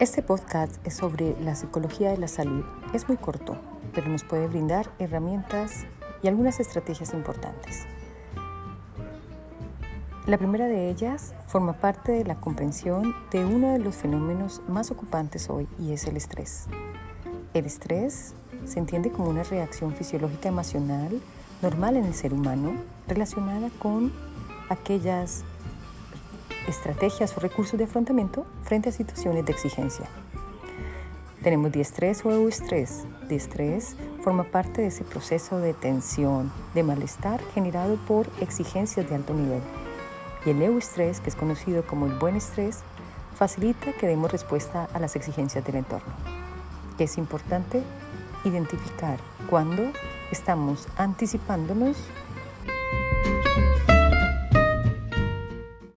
Este podcast es sobre la psicología de la salud. Es muy corto, pero nos puede brindar herramientas y algunas estrategias importantes. La primera de ellas forma parte de la comprensión de uno de los fenómenos más ocupantes hoy y es el estrés. El estrés se entiende como una reacción fisiológica emocional normal en el ser humano relacionada con aquellas estrategias o recursos de afrontamiento frente a situaciones de exigencia. Tenemos diestrés o eustrés. Diestrés forma parte de ese proceso de tensión, de malestar generado por exigencias de alto nivel. Y el eustrés, que es conocido como el buen estrés, facilita que demos respuesta a las exigencias del entorno. Es importante identificar cuándo estamos anticipándonos